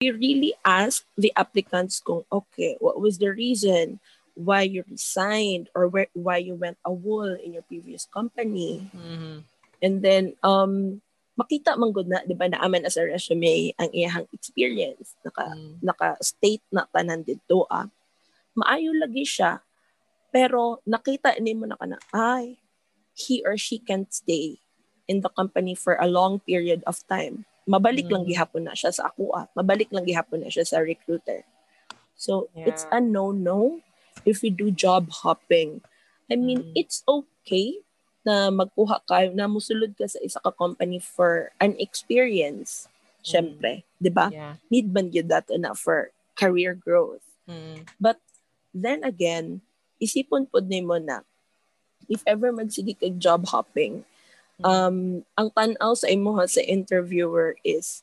we really ask the applicants kung, okay, what was the reason why you resigned or where, why you went awol in your previous company. Mhm. And then, um, makita man gud na, di ba, na aman as a resume ang iyahang experience. Naka, Mm. naka-state na tanan dito, ah. Maayo lagi siya. Pero nakita ni mo na ka na, ay, he or she can't stay in the company for a long period of time. Mabalik lang Mm. gihapon na siya sa ako, ah. Mabalik lang gihapon na siya sa recruiter. So, it's Yeah. a no-no if we do job hopping. I mean, Mm. it's okay na magkuha ka, na musulod ka sa isa ka company for an experience. Siyempre, di ba? Yeah. Need man yun that na for career growth. Mm. Then again, isipon po ni mo na if ever magsige kag job hopping, um, ang tanaw sa imo sa interviewer is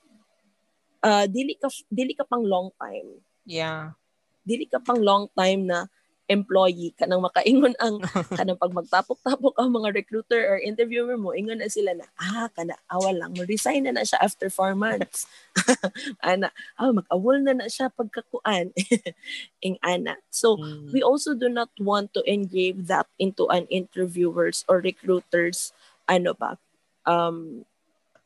uh, dili ka dili ka pang long time. Yeah. Dili ka pang long time na employee kanang makaingon ang kanang pag magtapok-tapok ang mga recruiter or interviewer mo ingon na sila na ah kana awal lang mo resign na na siya after four months ana ah mag-awol na na siya pagkakuan ing ana so Mm. we also do not want to engrave that into an interviewers or recruiters ano ba um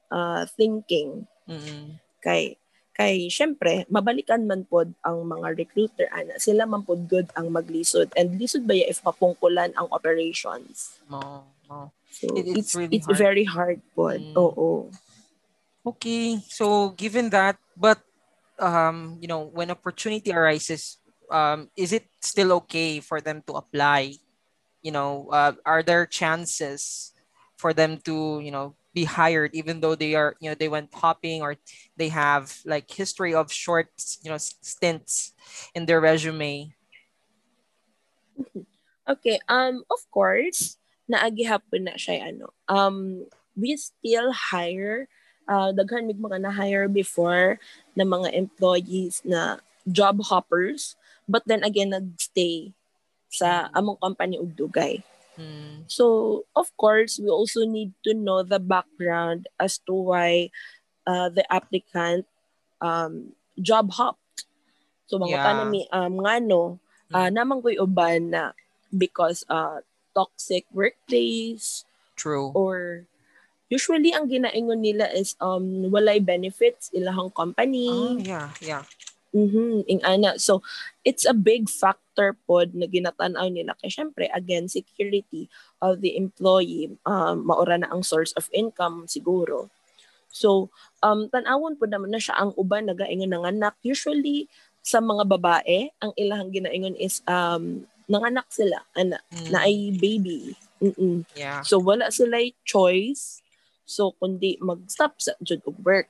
uh, thinking Mm-mm. kay kay syempre mabalikan man pod ang mga recruiter ana sila man pod good ang maglisod and lisod ba ya if mapungkulan ang operations Mo. Mo. so It- it's it's really it's hard. very hard pod Mm. oo Okay. So given that, but um, you know, when opportunity arises, um, is it still okay for them to apply? You know, uh, are there chances for them to, you know, be hired even though they are, you know, they went hopping or they have like history of short, you know, stints in their resume? Okay, um of course, naagihapon na siya ano. Um we still hire uh daghan mig mga na-hire before na mga employees na job hoppers but then again nagstay sa among company ug dugay. Mm, So, of course, we also need to know the background as to why uh, the applicant um, job hopped. So, mga Yeah. panami, um, nga no, uh, namang ko'y uban na because uh, toxic workplace true. or usually ang ginaingon nila is um, walay benefits ilahang company. Oh, yeah, yeah. Mhm, ing ana. So, it's a big factor pod na ginatanaw nila. Kaya syempre, again, security of the employee, um, maura na ang source of income siguro. So, um, tanawon po naman na siya ang uban nagaingon ng anak. Usually, sa mga babae, ang ilahang ginaingon is um, nanganak sila, anak, Mm, na ay baby. Mm-mm. yeah. So wala sila choice. So kundi mag-stop sa jud og work.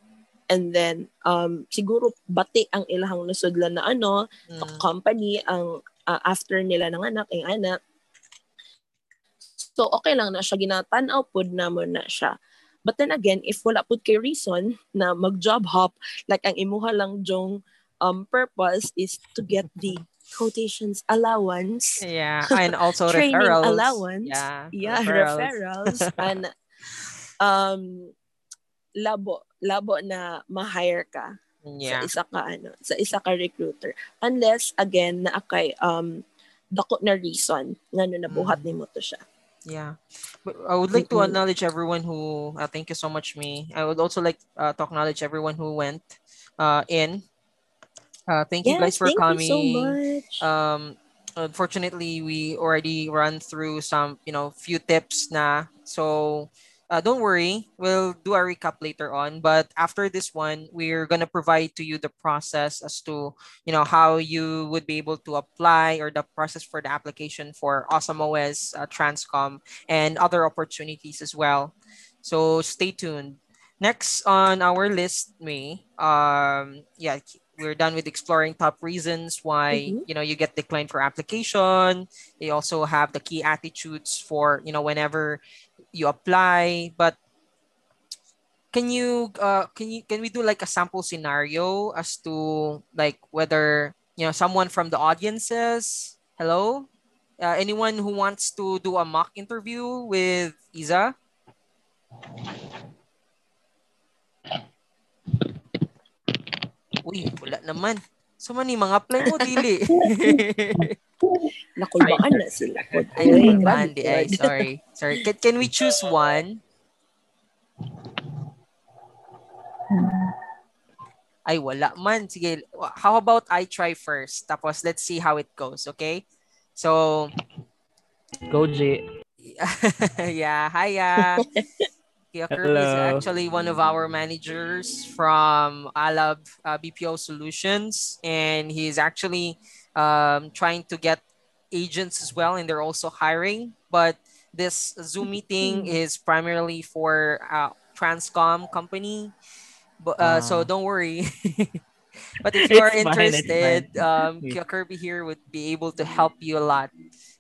And then um siguro bati ang ilahang nasudlan na ano, Mm, company ang uh, after nila ng anak, ang anak. So okay lang na siya ginatanaw pod namon na siya. But then again, if wala pud kay reason na mag-job hop, like ang imuha lang jong um, purpose is to get the quotations allowance yeah, and also training referrals. allowance. Yeah, yeah, referrals, and um labo labo na ma-hire ka Yeah. sa isa ka ano, sa isa ka recruiter. Unless again na akay um dako na reason ngano nabuhat Mm. nimo to siya. Yeah. But I would like to acknowledge everyone who, uh, thank you so much, me. I would also like uh, to acknowledge everyone who went uh, in. Uh, thank you Yes, guys for thank coming. you so much. Um, unfortunately, we already run through some, you know, few tips na. So uh, don't worry, we'll do a recap later on. But after this one, we're gonna provide to you the process as to, you know, how you would be able to apply or the process for the application for Awesome OS, uh, Transcom, and other opportunities as well. So stay tuned. Next on our list, me. um, yeah, we're done with exploring top reasons why Mhm. you know you get declined for application. They also have the key attitudes for you know whenever you apply. But can you uh can you can we do like a sample scenario as to like whether you know someone from the audiences hello uh, anyone who wants to do a mock interview with Isa Uy, wala naman. So mani mga apply mo dili. Nakulbaan na sila. Ay, nakulbaan di ay. Sorry. Sorry. Can, can we choose one? Ay, wala man. Sige, how about I try first? Tapos, let's see how it goes, okay? So, Go, G. yeah, hiya. Kia Kirby is actually one of our managers from Alab uh, BPO Solutions, and he's actually um, trying to get agents as well, and they're also hiring. But this Zoom meeting is primarily for uh, Transcom company. But, uh, so Ah. don't worry. but if you are It's interested, fine. um, Kirby here would be able to help you a lot.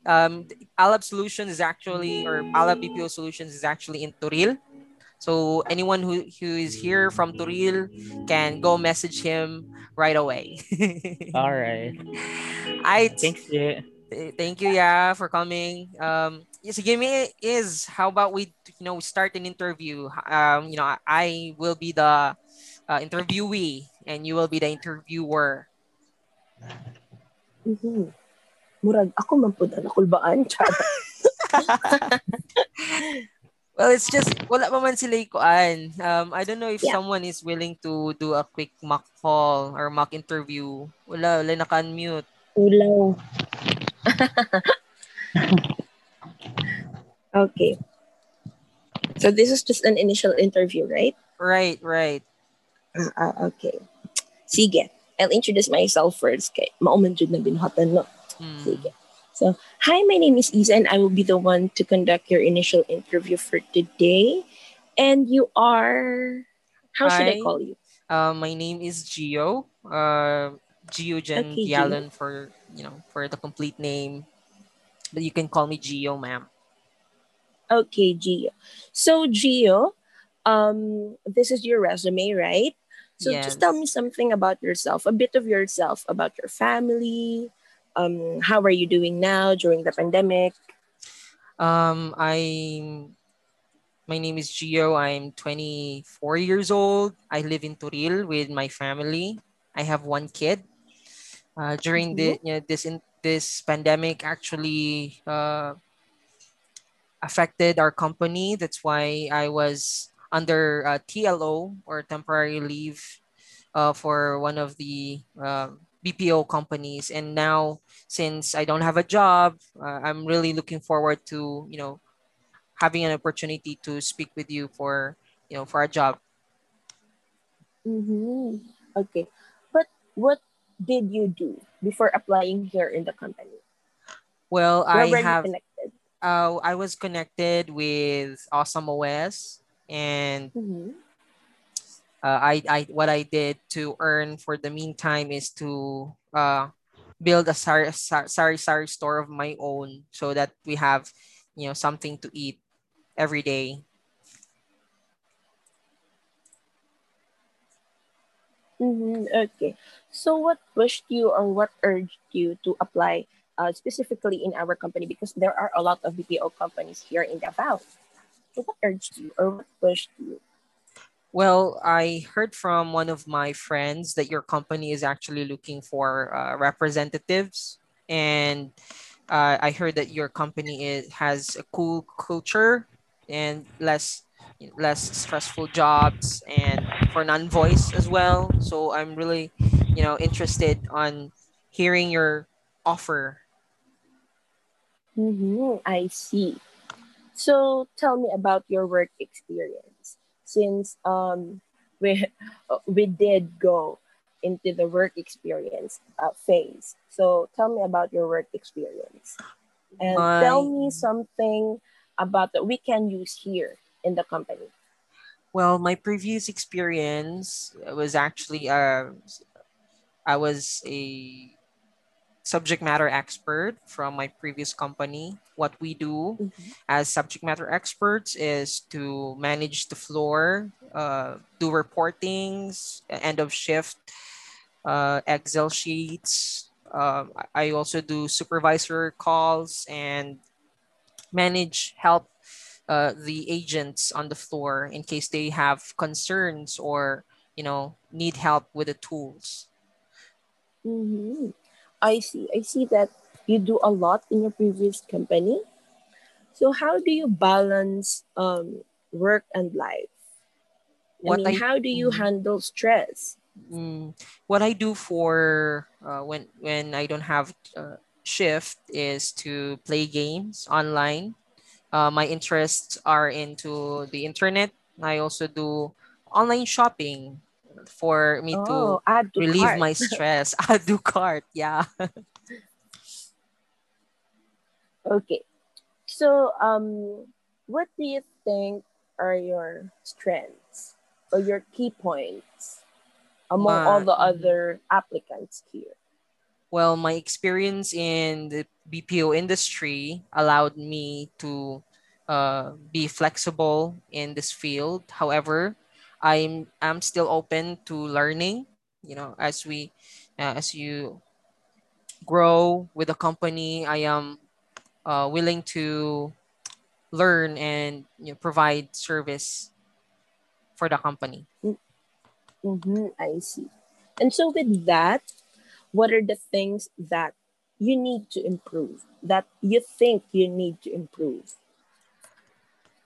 Um, Alab Solutions is actually, or Alab BPO Solutions is actually in Toril. So anyone who, who is here from Toril can go message him right away. All right. I Thanks, G. thank you, yeah, for coming. Um, yes, give me is how about we, you know, we start an interview. Um, you know, I, I will be the uh, interviewee and you will be the interviewer. Mhm. Murag, ako man po na nakulbaan. Well, it's just wala pa man sila ikuan. Um, I don't know if Yeah. someone is willing to do a quick mock call or mock interview. Wala, wala naka-unmute. Ulaw. okay. So this is just an initial interview, right? Right, right. Ah, ah, okay. Sige. I'll introduce myself first. Kay mauman jud na binuhatan, no? Hmm. Sige. So, hi, my name is Isa and I will be the one to conduct your initial interview for today. And you are, how should I call you? Uh, my name is Gio. Uh, Gio Jen Okay, Gio. For you know for the complete name, but you can call me Gio, ma'am. Okay, Gio. So, Gio, um, this is your resume, right? So, Yes. just tell me something about yourself, a bit of yourself, about your family. Um, how are you doing now during the pandemic? Um, I my name is Gio. I'm 24 years old. I live in Toril with my family. I have one kid. Uh, during the you know, this in this pandemic actually uh, affected our company. That's why I was under uh, TLO or temporary leave uh, for one of the uh, BPO companies. And now, since I don't have a job, uh, I'm really looking forward to you know having an opportunity to speak with you for you know for a job. Mm-hmm. Okay. But what did you do before applying here in the company? Well, Where I have uh, I was connected with Awesome OS and Mm-hmm. Uh, I, I what I did to earn for the meantime is to uh, build a sari, sari sari store of my own so that we have you know something to eat every day. Mm-hmm. Okay. So, what pushed you or what urged you to apply uh, specifically in our company? Because there are a lot of BPO companies here in Davao. So, what urged you or what pushed you? Well, I heard from one of my friends that your company is actually looking for uh, representatives, and uh, I heard that your company is, has a cool culture and less less stressful jobs and for non-voice as well. So I'm really, you know, interested on hearing your offer. Mm-hmm. I see. So, tell me about your work experience. Since um, we we did go into the work experience uh, phase. So, tell me about your work experience. and tell me something about that we can use here in the company. Well, my previous experience was actually uh, I was a subject matter expert from my previous company. What we do Mhm. as subject matter experts is to manage the floor, uh, do reportings, end of shift, uh, Excel sheets. Um, I I also do supervisor calls and manage help uh, the agents on the floor in case they have concerns or you know need help with the tools. Mm-hmm. I see. I see that you do a lot in your previous company. So how do you balance um, work and life? I What mean, I- how do you Mhm. handle stress? Mm, what I do for uh, when when I don't have uh, shift is to play games online. Uh, my interests are into the internet. I also do online shopping for me Oh, to relieve cart. my stress. I do cart, yeah. Okay. So, um, what do you think are your strengths or your key points among all the other applicants here? Well, my experience in the BPO industry allowed me to uh, be flexible in this field. However, I'm I'm still open to learning. You know, as we uh, as you grow with the company, I am uh, willing to learn and you know, provide service for the company. Mm-hmm, I see. And so, with that, what are the things that you need to improve, that you think you need to improve?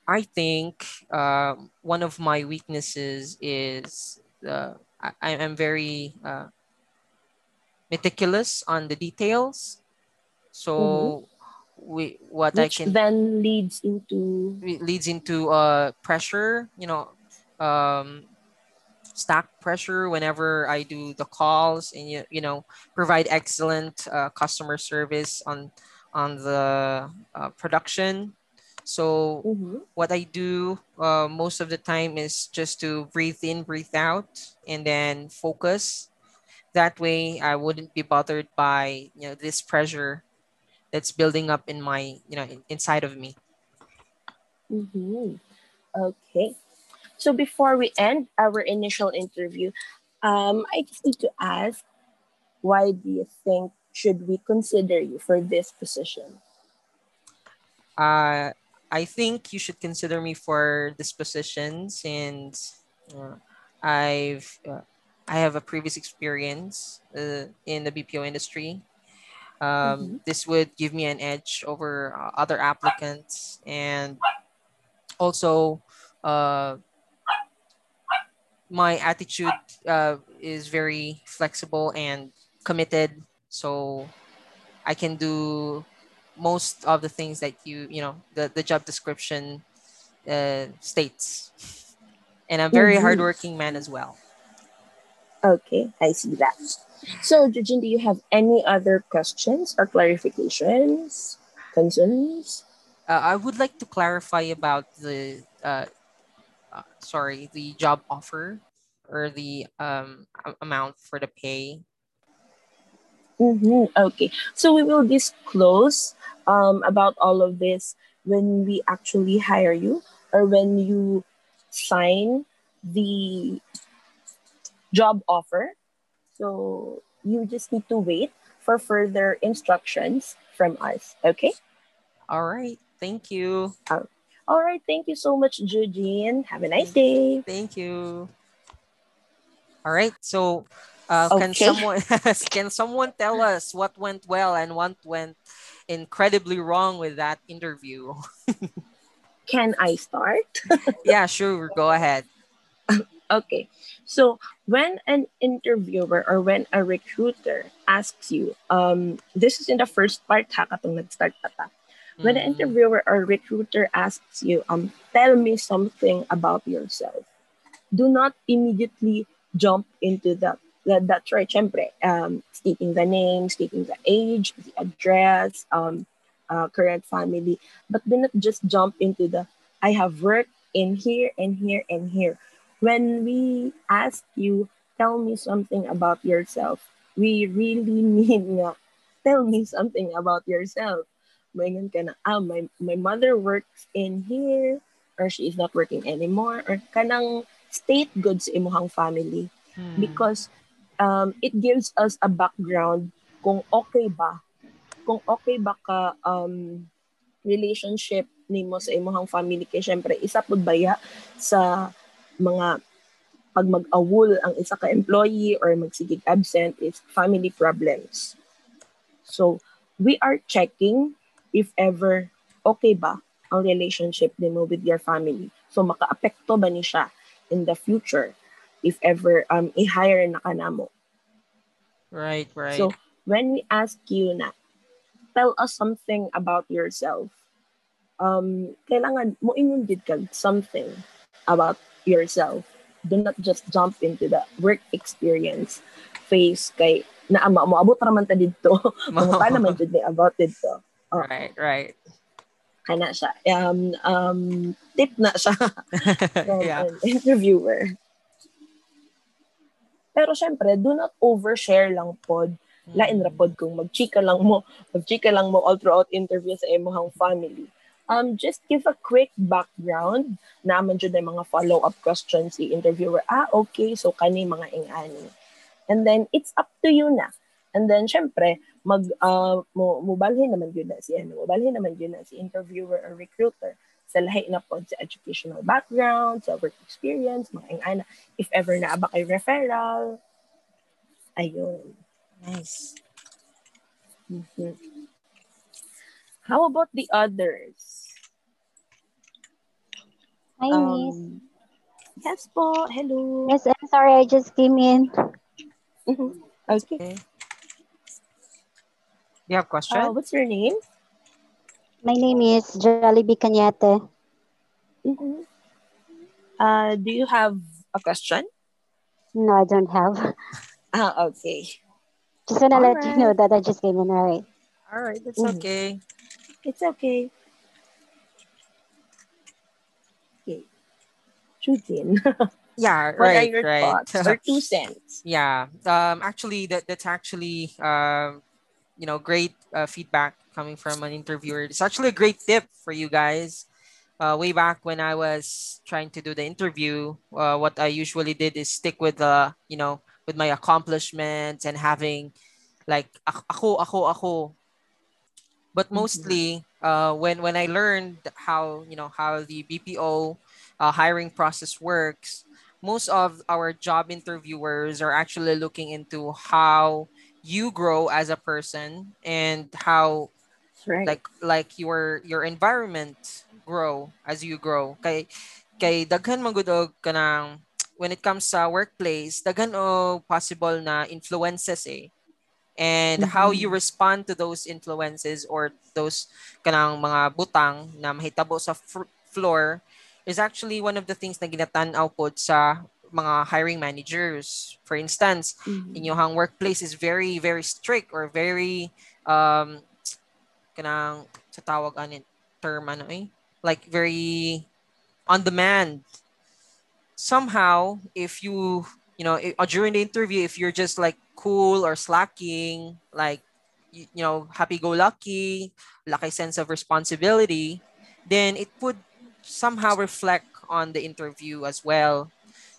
I think um, one of my weaknesses is uh, I, am very uh, meticulous on the details. So we what I can then leads into leads into uh pressure. You know, um, stack pressure whenever I do the calls and you you know provide excellent uh, customer service on on the uh, production. So Mhm. what I do uh, most of the time is just to breathe in, breathe out, and then focus. That way, I wouldn't be bothered by you know this pressure that's building up in my you know inside of me. Mm-hmm. Okay. So before we end our initial interview, um, I just need to ask, why do you think should we consider you for this position? Uh, I think you should consider me for this position since uh, I've uh, I have a previous experience uh, in the BPO industry. Um, Mhm. This would give me an edge over uh, other applicants, and also uh, my attitude uh, is very flexible and committed. So I can do most of the things that you you know the, the job description uh, states and i'm very Mhm. hardworking man as well Okay, I see that. So, Eugene, do you have any other questions or clarifications, concerns? uh, i would like to clarify about the uh, uh, sorry the job offer or the um, amount for the pay Mm-hmm. Okay, so we will disclose um, about all of this when we actually hire you or when you sign the job offer. So you just need to wait for further instructions from us. Okay. all right thank you All right. Thank you so much, Eugene. Have a nice day. thank you all right so uh, can someone can someone tell us what went well and what went incredibly wrong with that interview Can I start? yeah sure go ahead Okay. So when an interviewer or when a recruiter asks you, um, this is in the first part ha, katong nag-start pa ta. When an Mm, interviewer or recruiter asks you, um, tell me something about yourself, do not immediately jump into the that, that's right, syempre, um, stating the name, stating the age, the address, um, uh, current family, but do not just jump into the I have worked in here and here and here. When we ask you, tell me something about yourself, we really mean nga, tell me something about yourself. Mayon ka na, ah, my, my mother works in here, or she is not working anymore, or kanang state goods imuhang family hmm. because um, it gives us a background kung okay ba kung okay ba ka um, relationship nimo sa imong family kay syempre isa pud baya sa mga pag mag-awol ang isa ka employee or magsigig absent is family problems. So, we are checking if ever okay ba ang relationship mo with your family. So, maka-apekto ba ni siya in the future if ever um, i-hire na ka na mo. Right, right. So, when we ask you na, tell us something about yourself, um, kailangan mo inundid ka something about yourself do not just jump into the work experience phase kay na ama mo abot raman ta didto mo pa naman jud about didto oh. right right kana siya um um tip na siya yeah. interviewer pero syempre do not overshare lang pod lain ra pod kung magchika lang mo magchika lang mo all throughout interview sa imong family um, just give a quick background naman dyan yung mga follow-up questions si interviewer. Ah, okay, so kani mga ingani. And then, it's up to you na. And then, syempre, mag, uh, mo, mubalhin naman yun na si, ano, mubalhin naman yun na si interviewer or recruiter sa lahi na po sa educational background, sa work experience, mga ingana. If ever na ba kay referral, ayun. Nice. Mm-hmm. How about the others? Hi, Miss. Um, yes po. Hello. Yes, I'm sorry. I just came in. Mhm. Okay. You have question? Uh, what's your name? My name is Jollibee Cañete. Mhm. Uh, do you have a question? No, I don't have. Ah, okay. Just wanna let Alright. you know that I just came in. All right. All right, that's Mhm. okay. It's okay. Okay. Shooting. Yeah, what are right, your right. thoughts or two cents? yeah. Um, actually, that that's actually um, you know, great uh, feedback coming from an interviewer. It's actually a great tip for you guys. Uh, way back when I was trying to do the interview, uh, what I usually did is stick with the, you know, with my accomplishments and having like ak- ako, ako, ako. But Mhm. mostly, uh, when when I learned how you know how the BPO uh, hiring process works, most of our job interviewers are actually looking into how you grow as a person and how right. like like your your environment grow as you grow kay kay daghan man gud og kanang when it comes sa workplace daghan og possible na influences eh and how you respond to those influences or those kanang mga butang na mahitabo sa fr- floor is actually one of the things na ginatan-aw pod sa mga hiring managers for instance Mhm. inyong workplace is very very strict or very um kanang sa tawag anin term ano eh like very on demand somehow if you you know i- uh, during the interview if you're just like cool or slacking like you, you know happy go lucky like a sense of responsibility then it would somehow reflect on the interview as well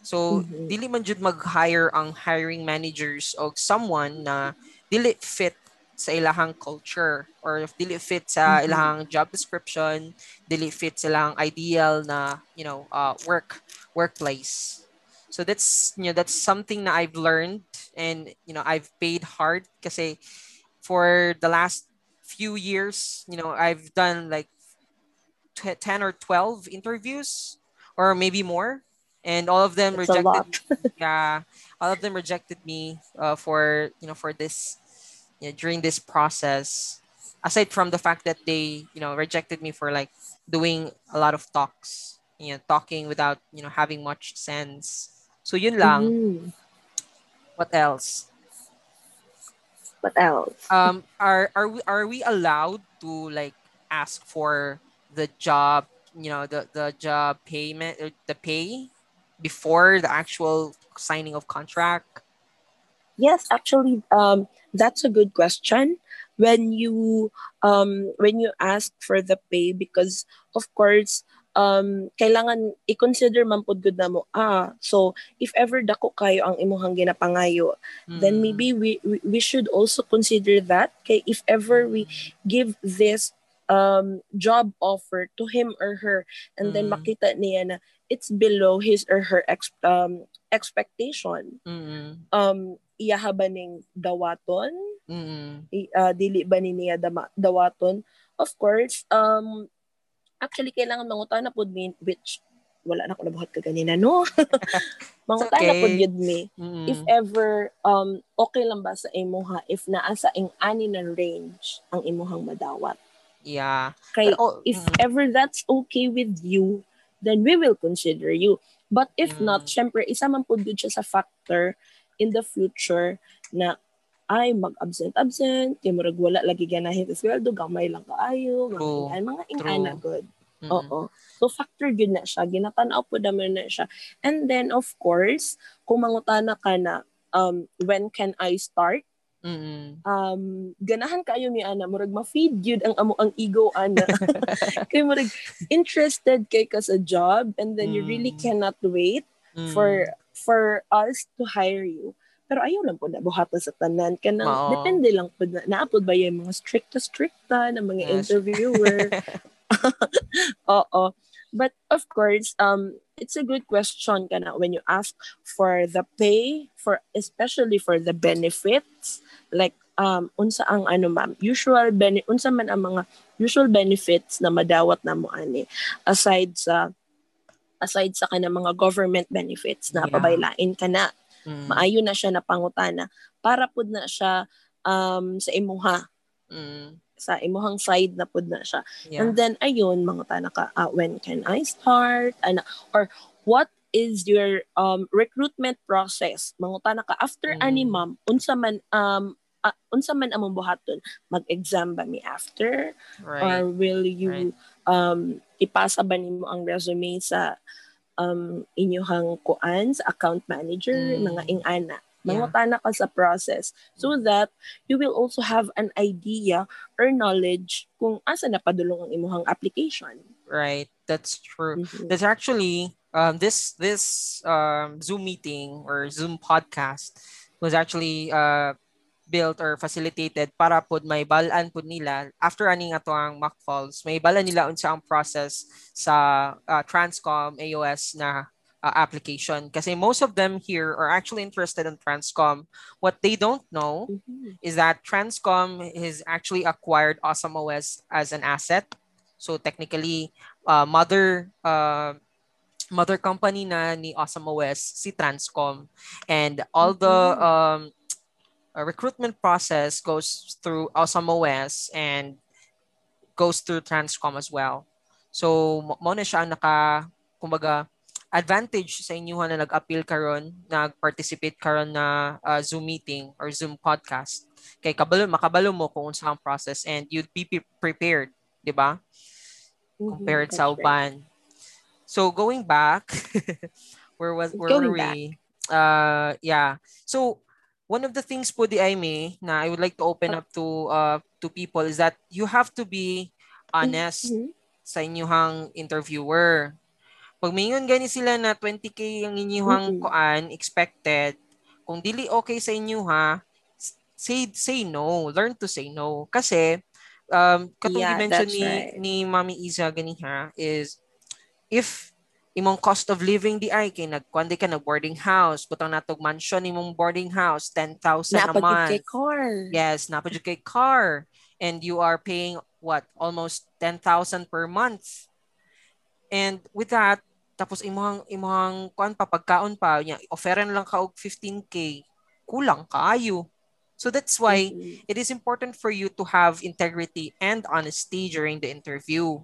so Mhm. dili man jud mag-hire ang hiring managers o someone na dili fit sa ilahang culture or if dili fit sa Mhm. ilahang job description, dili fit sa ilahang ideal na, you know, uh, work workplace. So that's, you know, that's something na I've learned and, you know, I've paid hard kasi for the last few years, you know, I've done like tw- 10 or 12 interviews or maybe more and all of them rejected yeah all of them rejected me uh, for you know for this you know, during this process aside from the fact that they you know rejected me for like doing a lot of talks you know talking without you know having much sense so yun lang Mhm. what else What else? um are are we are we allowed to like ask for the job you know the the job payment or the pay before the actual signing of contract Yes, actually, um, that's a good question. When you um, when you ask for the pay, because of course, um, kailangan i-consider man pod gud na mo. Ah, so if ever dako kayo ang imuhang ginapangayo, then Mm. maybe we, we we should also consider that. Kay if ever we give this um job offer to him or her, and then Mm. makita niya na it's below his or her ex, um, expectation Mm-mm. um iyaha ba ning dawaton Mm-mm. I- ah, dili ba ni niya dawaton of course um actually kailangan mangutana pud mi which wala na ko nabuhat ka ganina no mangutana okay. pud yun mi Mm-mm. if ever um okay lang ba sa imuha if naa sa ing ani na range ang imuhang madawat yeah. kay Pero, oh, if mm. ever that's okay with you then we will consider you but if Mm. not syempre isa man pud siya sa factor in the future na ay mag-absent absent kay murag wala lagi ganahin sa sweldo gamay lang kaayo mga ingana mga True. ingana good Mm-mm. Oo. So factor gyud na siya. Ginatanaw po naman na siya. And then of course, kung mangutana ka na um when can I start? Mm-mm. Um ganahan kayo mi ana murag ma-feed gyud ang amo ang ego ana. kay murag interested kay ka sa job and then you really Mm. cannot wait Mm. for for us to hire you. Pero ayaw lang po na buhatan sa tanan ka Oo. depende lang po na naapod ba yung mga stricta stricta ng mga Yes. interviewer Oo. But of course, um, it's a good question kana when you ask for the pay, for especially for the benefits, like um unsa ang ano ma'am, usual bene unsa man ang mga usual benefits na madawat na mo ani aside sa aside sa kana mga government benefits na Yeah. pabaylain ka na Mm. maayo na siya na pangutana para pud na siya um sa imuha Mm. sa imuhang side na pud na siya Yeah. And then ayun, mga tana ka, ah, when can I start? Ana, or what is your um recruitment process? Mga tana ka after Mm. ani ma'am, unsa man um ah, unsa man among buhaton? Mag-exam ba mi after right. or will you um ipasa ba nimo ang resume sa um inyuhang kuan sa account manager Mm. mga ingana Yeah. mangutana ka sa process so that you will also have an idea or knowledge kung asa na padulong ang imuhang application. Right. That's true. Mhm. That's actually um, this this um, Zoom meeting or Zoom podcast was actually uh, built or facilitated para pod may balaan pod nila after aning ato ang mock falls may bala nila unsa ang process sa uh, Transcom AOS na uh, application kasi most of them here are actually interested in Transcom what they don't know Mhm. is that Transcom has actually acquired Awesome OS as an asset. So technically, uh, mother uh, mother company na ni Awesome OS si Transcom, and all the Mhm. um, uh, recruitment process goes through Awesome OS and goes through Transcom as well. So mo na siya ang naka kumbaga advantage sa inyo na nag-appeal karon, nag-participate karon na uh, Zoom meeting or Zoom podcast. Kay kabalo makabalo mo kung unsa ang process and you'd be pre- prepared, 'di ba? Mhm, Compared that's sa uban. So going back, where was where Going were we? Uh yeah. So one of the things po di Aimee na I would like to open up to uh to people is that you have to be honest Mhm. sa inyong interviewer. Pag mingon gani sila na 20k ang inyong Mm-mm. kuan expected, kung dili okay sa inyo ha, say say no, learn to say no kasi um katong Yeah, that's ni right. ni Mami Iza gani ha is if imong cost of living di ay kay nagkuan di ka nag boarding house, butang natog mansion imong boarding house 10,000 a month. kay car. Yes, napad kay car and you are paying what almost 10,000 per month. And with that, tapos imong imong kuan pa pagkaon pa nya offeran lang ka og 15k. Kulang kaayo. So that's why Mhm. it is important for you to have integrity and honesty during the interview.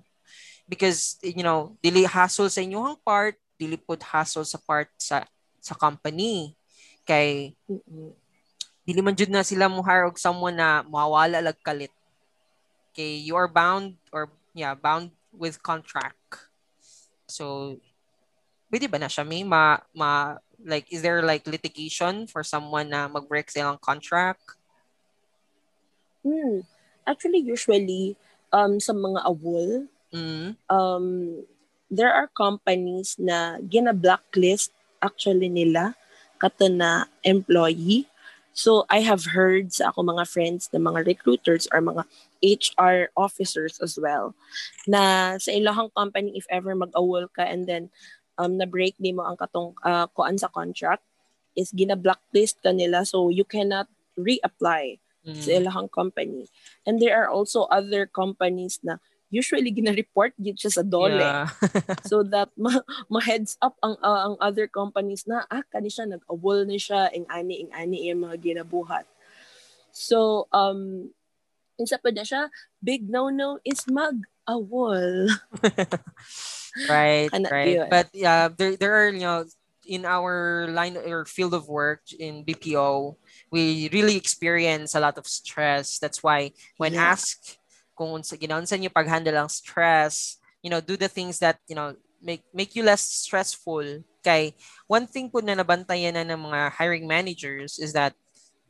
Because you know, dili hassle sa inyong part, dili pud hassle sa part sa sa company. Kay dili man jud na sila mo hire og someone na mawala lag kalit. Okay, you are bound or yeah, bound with contract. So pwede ba na siya may ma, ma like is there like litigation for someone na mag-break sa ilang contract? Hmm. Actually, usually, um, sa mga awol, Mm. um, there are companies na gina-blacklist actually nila kato na employee. So, I have heard sa ako mga friends na mga recruiters or mga HR officers as well na sa ilahang company if ever mag-awol ka and then um na break nimo ang katong uh, kuan sa contract is gina-blacklist ka nila so you cannot reapply Mm. sa ilahang company. And there are also other companies na usually gina-report yun siya sa dole Yeah. so that ma, ma heads up ang uh, ang other companies na ah kani siya nag-awol ni siya ing ani ing ani yung mga ginabuhat. So um isa pa na siya big no no is mag-awol. right, Kana right. yun. But yeah, there there are you know in our line or field of work in BPO, we really experience a lot of stress. That's why when Yeah. asked kung unsa ginaunsa niyo pag-handle ang stress, you know, do the things that, you know, make make you less stressful. Kay one thing po na nabantayan na ng mga hiring managers is that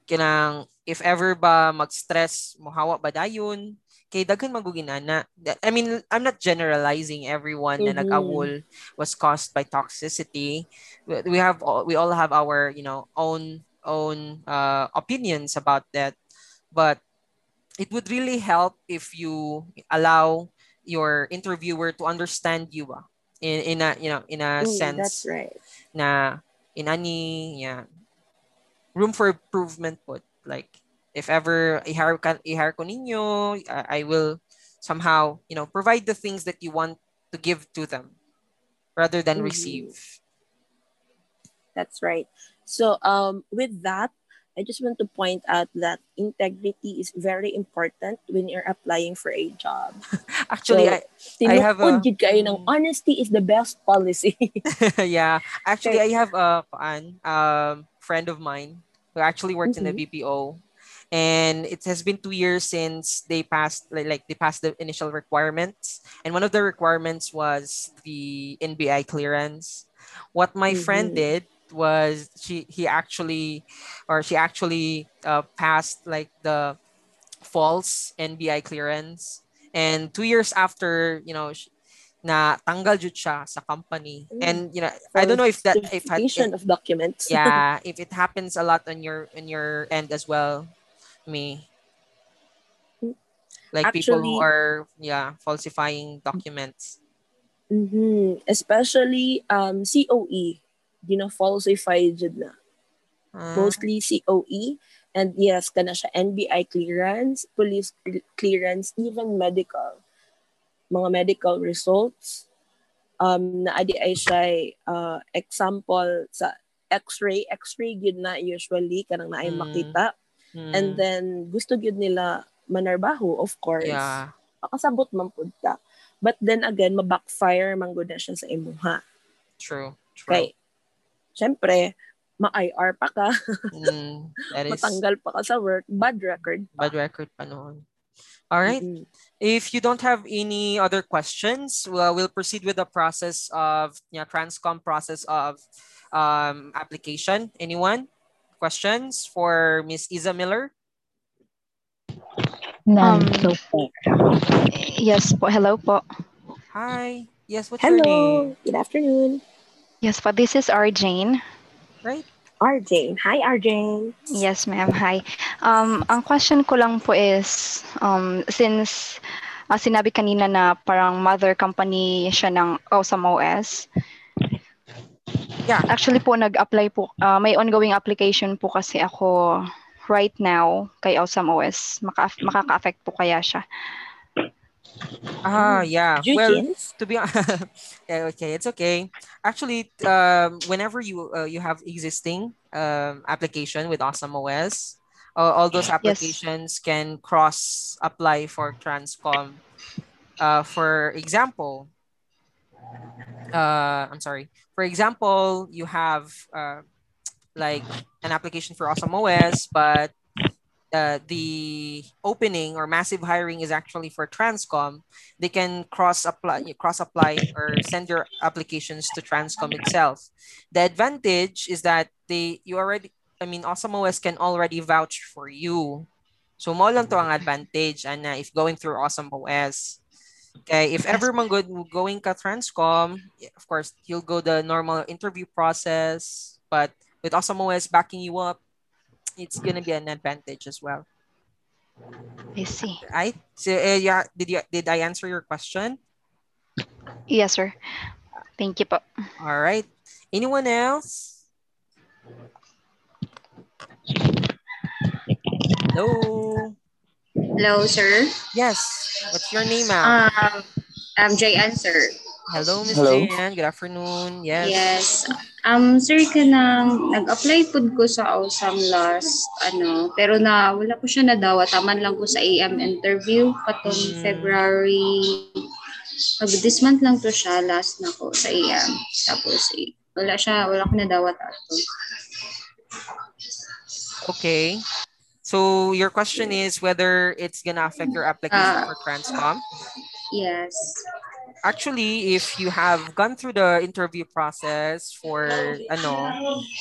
kinang if ever ba mag-stress mohawa ba dayon kay daghan magugin ana I mean I'm not generalizing everyone na Mhm. nag-awol was caused by toxicity we have we all have our you know own own uh, opinions about that but it would really help if you allow your interviewer to understand you ba in in a you know in a Mm, sense that's right. na in any yeah room for improvement po like if ever i-hire, ka, i-hire ko ninyo I, I will somehow you know provide the things that you want to give to them rather than Mhm. receive That's right. So um with that, I just want to point out that integrity is very important when you're applying for a job. actually So, I, I have a- kayo ng honesty is the best policy. yeah. Actually i have a an um friend of mine who actually works in the bpo and it has been two years since they passed like, they passed the initial requirements. And one of the requirements was the nbi clearance. What my friend Mhm. did was she he actually or she actually uh, passed like the false nbi clearance and two years after you know na tanggal jud siya sa company Mm. and you know i don't know if that if, had- Falsification of documents. yeah if it happens a lot on your on your end as well me like people who are yeah falsifying documents Mhm. Especially um COE. Gina falsify jud na. Ah, Mostly COE and yes kana siya NBI clearance, police cle- clearance, even medical. Mga medical results um na adi ay siya uh, example sa X-ray, X-ray gyud na usually kanang naay Mm. makita mm, and then gusto gyud nila manarbaho of course. yeah Makasabot man pud ta. But then again, mabackfire man gud na siya sa imuha. true true Kay, syempre, ma-IR pa ka, Mm, is matanggal pa ka sa work, bad record pa. bad record pa noon all right Mm-mm. If you don't have any other questions, well, we'll proceed with the process of yeah, Transcom process of um, application. Anyone? Questions for Miss Isa Miller? None Um, so far. Yes po. Hello po. Hi. Yes, what's your name? Hello, good afternoon. Yes po. This is R. Jane. Right? RJ. Hi, RJ. Yes, ma'am. Hi. Um, ang question ko lang po is, um, since uh, sinabi kanina na parang mother company siya ng Awesome OS, Yeah. actually po nag-apply po, uh, may ongoing application po kasi ako right now kay Awesome OS. Maka makaka-affect po kaya siya. Ah, yeah. Well, to be honest, yeah, okay, it's okay. Actually, um, whenever you uh, you have existing um, application with Awesome OS, uh, all those applications can cross apply for Transcom. Uh, for example, uh, I'm sorry. For example, you have uh, like an application for Awesome OS, but uh, the opening or massive hiring is actually for Transcom, they can cross apply, cross apply or send your applications to Transcom itself. The advantage is that they you already, I mean, Awesome OS can already vouch for you. So mo lang to ang advantage and if going through Awesome OS. Okay, if ever man go, going ka Transcom, of course, you'll go the normal interview process, but with Awesome OS backing you up, it's gonna be an advantage as well. I see. Right? So, uh, yeah, did you did I answer your question? Yes, sir. Thank you po. All right. Anyone else? Hello. Hello, sir. Yes. What's your name, ma'am? Um, I'm Jayan, sir. Hello, Miss hello. Jan. Good afternoon. Yes. Yes. Um, sir, kanang nag-apply po ko sa OSAM last, ano, pero na, wala ko siya nadawat. Taman lang ko sa AM interview patong Mm. February. Pag this month lang to siya, last na ko sa AM. Tapos, eh, wala siya, wala ko nadawat ato. Okay. So your question is whether it's gonna affect your application Ah. for Transcom. Yes. Actually, if you have gone through the interview process for ano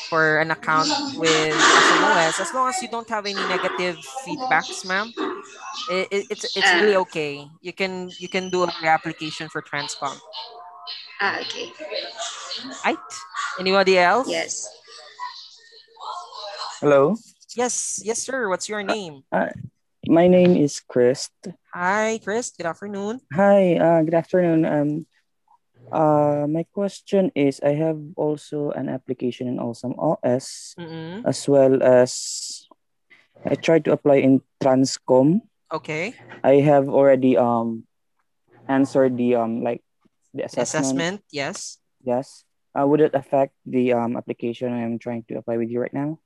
for an account with SMOS, as long as you don't have any negative feedbacks, ma'am, it, it- it's it's Ah. really okay. You can you can do a application for Transcom. Ah, okay. Right? Anybody else? Yes. Hello. Yes, yes, sir. What's your name? My name is Chris. Hi, Chris. Good afternoon. Hi, uh, good afternoon. Um, uh, my question is I have also an application in Awesome OS Mm-mm. as well as I tried to apply in Transcom. Okay. I have already um answered the um like the Assessment. assessment. Yes. Yes. Uh, would it affect the um application I'm trying to apply with you right now?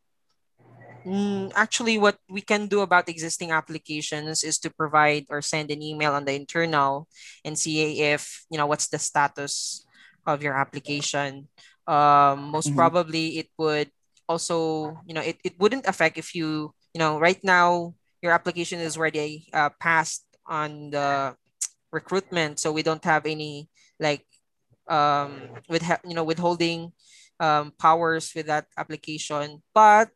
Mm, actually, what we can do about existing applications is to provide or send an email on the internal and see if you know what's the status of your application. Um, most Mhm. probably, it would also you know it, it wouldn't affect if you you know right now your application is already uh, passed on the recruitment, so we don't have any like um with you know withholding um, powers with that application, but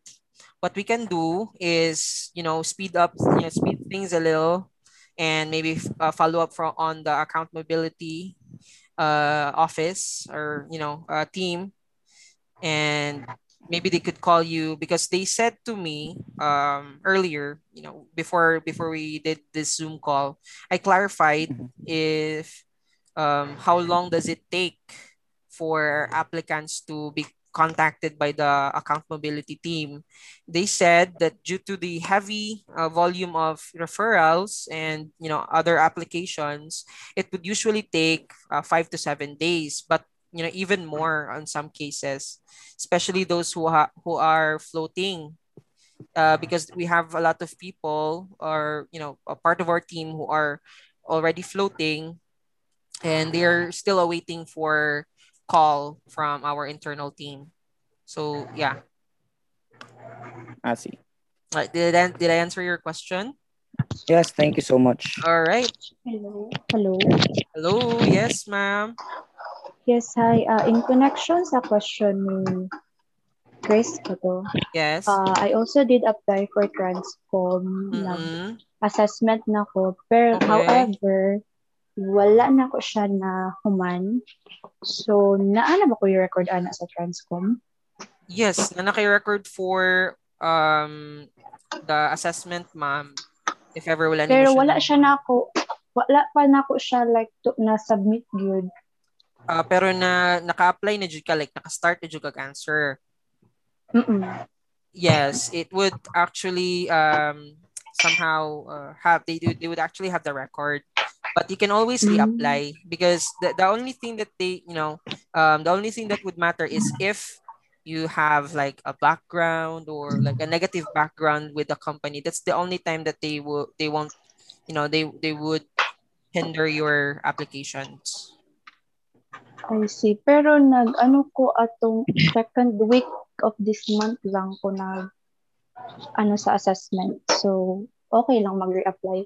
what we can do is you know speed up you know speed things a little and maybe uh, follow up from on the account mobility uh, office or you know uh, team and maybe they could call you because they said to me um, earlier you know before before we did this zoom call i clarified Mhm. if um, how long does it take for applicants to be contacted by the account mobility team. They said that due to the heavy uh, volume of referrals and you know other applications it would usually take uh, five to seven days but you know even more on some cases especially those who ha- who are floating uh, because we have a lot of people or you know a part of our team who are already floating and they're still awaiting for call from our internal team so yeah I see. Uh, did I, did I answer your question Yes, thank you so much. all right Hello. Hello. hello yes ma'am Yes, hi. Uh, in connection sa question ni Chris ko to, yes uh, I also did apply for Transcom. Nag mm assessment na ko. Pero Okay. however, wala na ko siya na human. So, naana ba ko yung record ana sa Transcom? Yes, na naki-record for um the assessment, ma'am. If ever wala Pero wala siya na ako, wala pa na ko siya like to, na submit yun. Ah, pero na naka-apply na jud ka like naka-start na jud ka answer. Mm-mm. Yes, it would actually um somehow uh, have they do they would actually have the record. But you can always Mm. reapply because the, the only thing that they, you know, um the only thing that would matter is if you have like a background or like a negative background with the company. That's the only time that they will they won't, you know, they they would hinder your applications. I see. Pero nag, ano ko atong second week of this month lang ko nag, ano sa assessment. So, okay lang mag-reapply.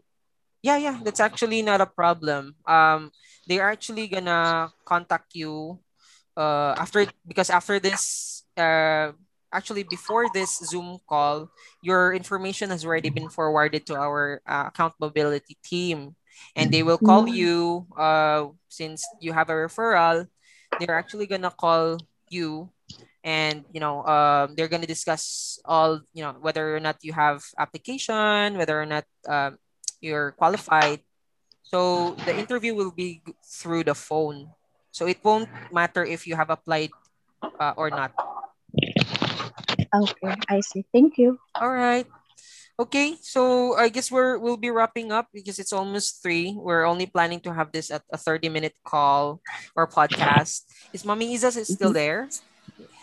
Yeah, yeah, that's actually not a problem. Um, they're actually gonna contact you uh after because after this uh actually before this Zoom call, your information has already been forwarded to our uh, account mobility team, and they will call Mm. you uh since you have a referral. They're actually gonna call you and you know um, they're going to discuss all you know whether or not you have application whether or not um, you're qualified so the interview will be through the phone So it won't matter if you have applied uh, or not. Okay, I see. Thank you. All right. Okay, so I guess we're we'll be wrapping up because it's almost three. We're only planning to have this at a 30 minute call or podcast. Is Mommy Isa still there?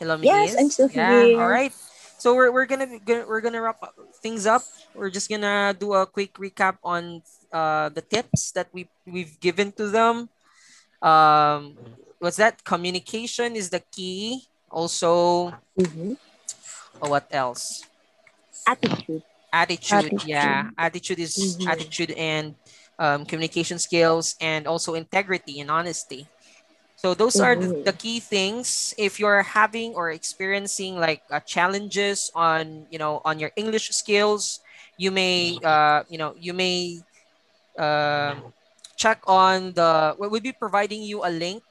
Hello, Yes, Is? I'm still yeah, here. All right. So we're, we're gonna gonna- we're gonna wrap things up. We're just gonna do a quick recap on uh, the tips that we we've given to them. Um, what's that? Communication is the key. Also, Mhm. oh, what else? Attitude. attitude, Attitude. yeah attitude is Mhm. attitude and um, communication skills and also integrity and honesty so those are the, the key things. If you're having or experiencing like uh, challenges on you know on your english skills you may uh, you know you may um check on the we'll be providing you a link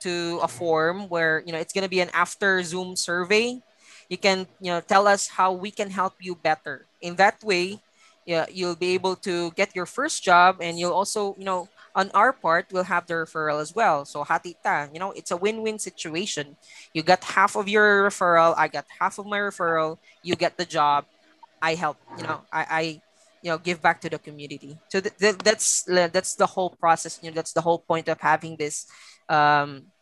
to a form where you know it's going to be an after zoom survey. You can you know tell us how we can help you better. In that way yeah you'll be able to get your first job and you'll also you know on our part we'll have the referral as well. So hatita you know it's a win-win situation. You got half of your referral i got half of my referral you get the job i help you know i i you know give back to the community. So th- th- that's that's the whole process you know that's the whole point of having this um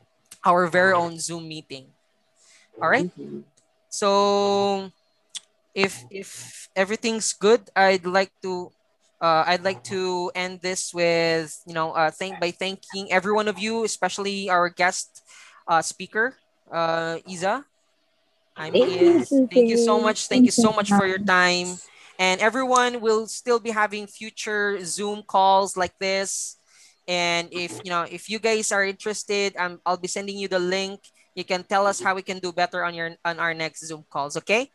our very own zoom meeting. All right? So if if everything's good, I'd like to uh, I'd like to end this with you know uh, thank by thanking every one of you, especially our guest uh, speaker, uh, Isa. I'm Thank you, Thank you so much. Thank you so much for your time. And everyone will still be having future Zoom calls like this. And if you know if you guys are interested, um, I'll be sending you the link. You can tell us how we can do better on your on our next Zoom calls. Okay.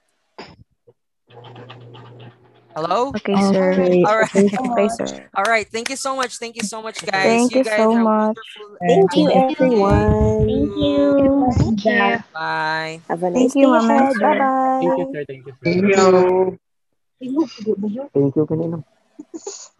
Hello. Okay, sir. Okay. All right. Okay, sir. All right. Thank you so much. Thank you so much, guys. Thank you guys so much. Thank you, everyone. Thank you. Thank you. Bye. Have a Thank nice you, day Mama. Sir. Bye-bye. Thank you, sir. Thank you, sir. Thank you. Thank you kanina.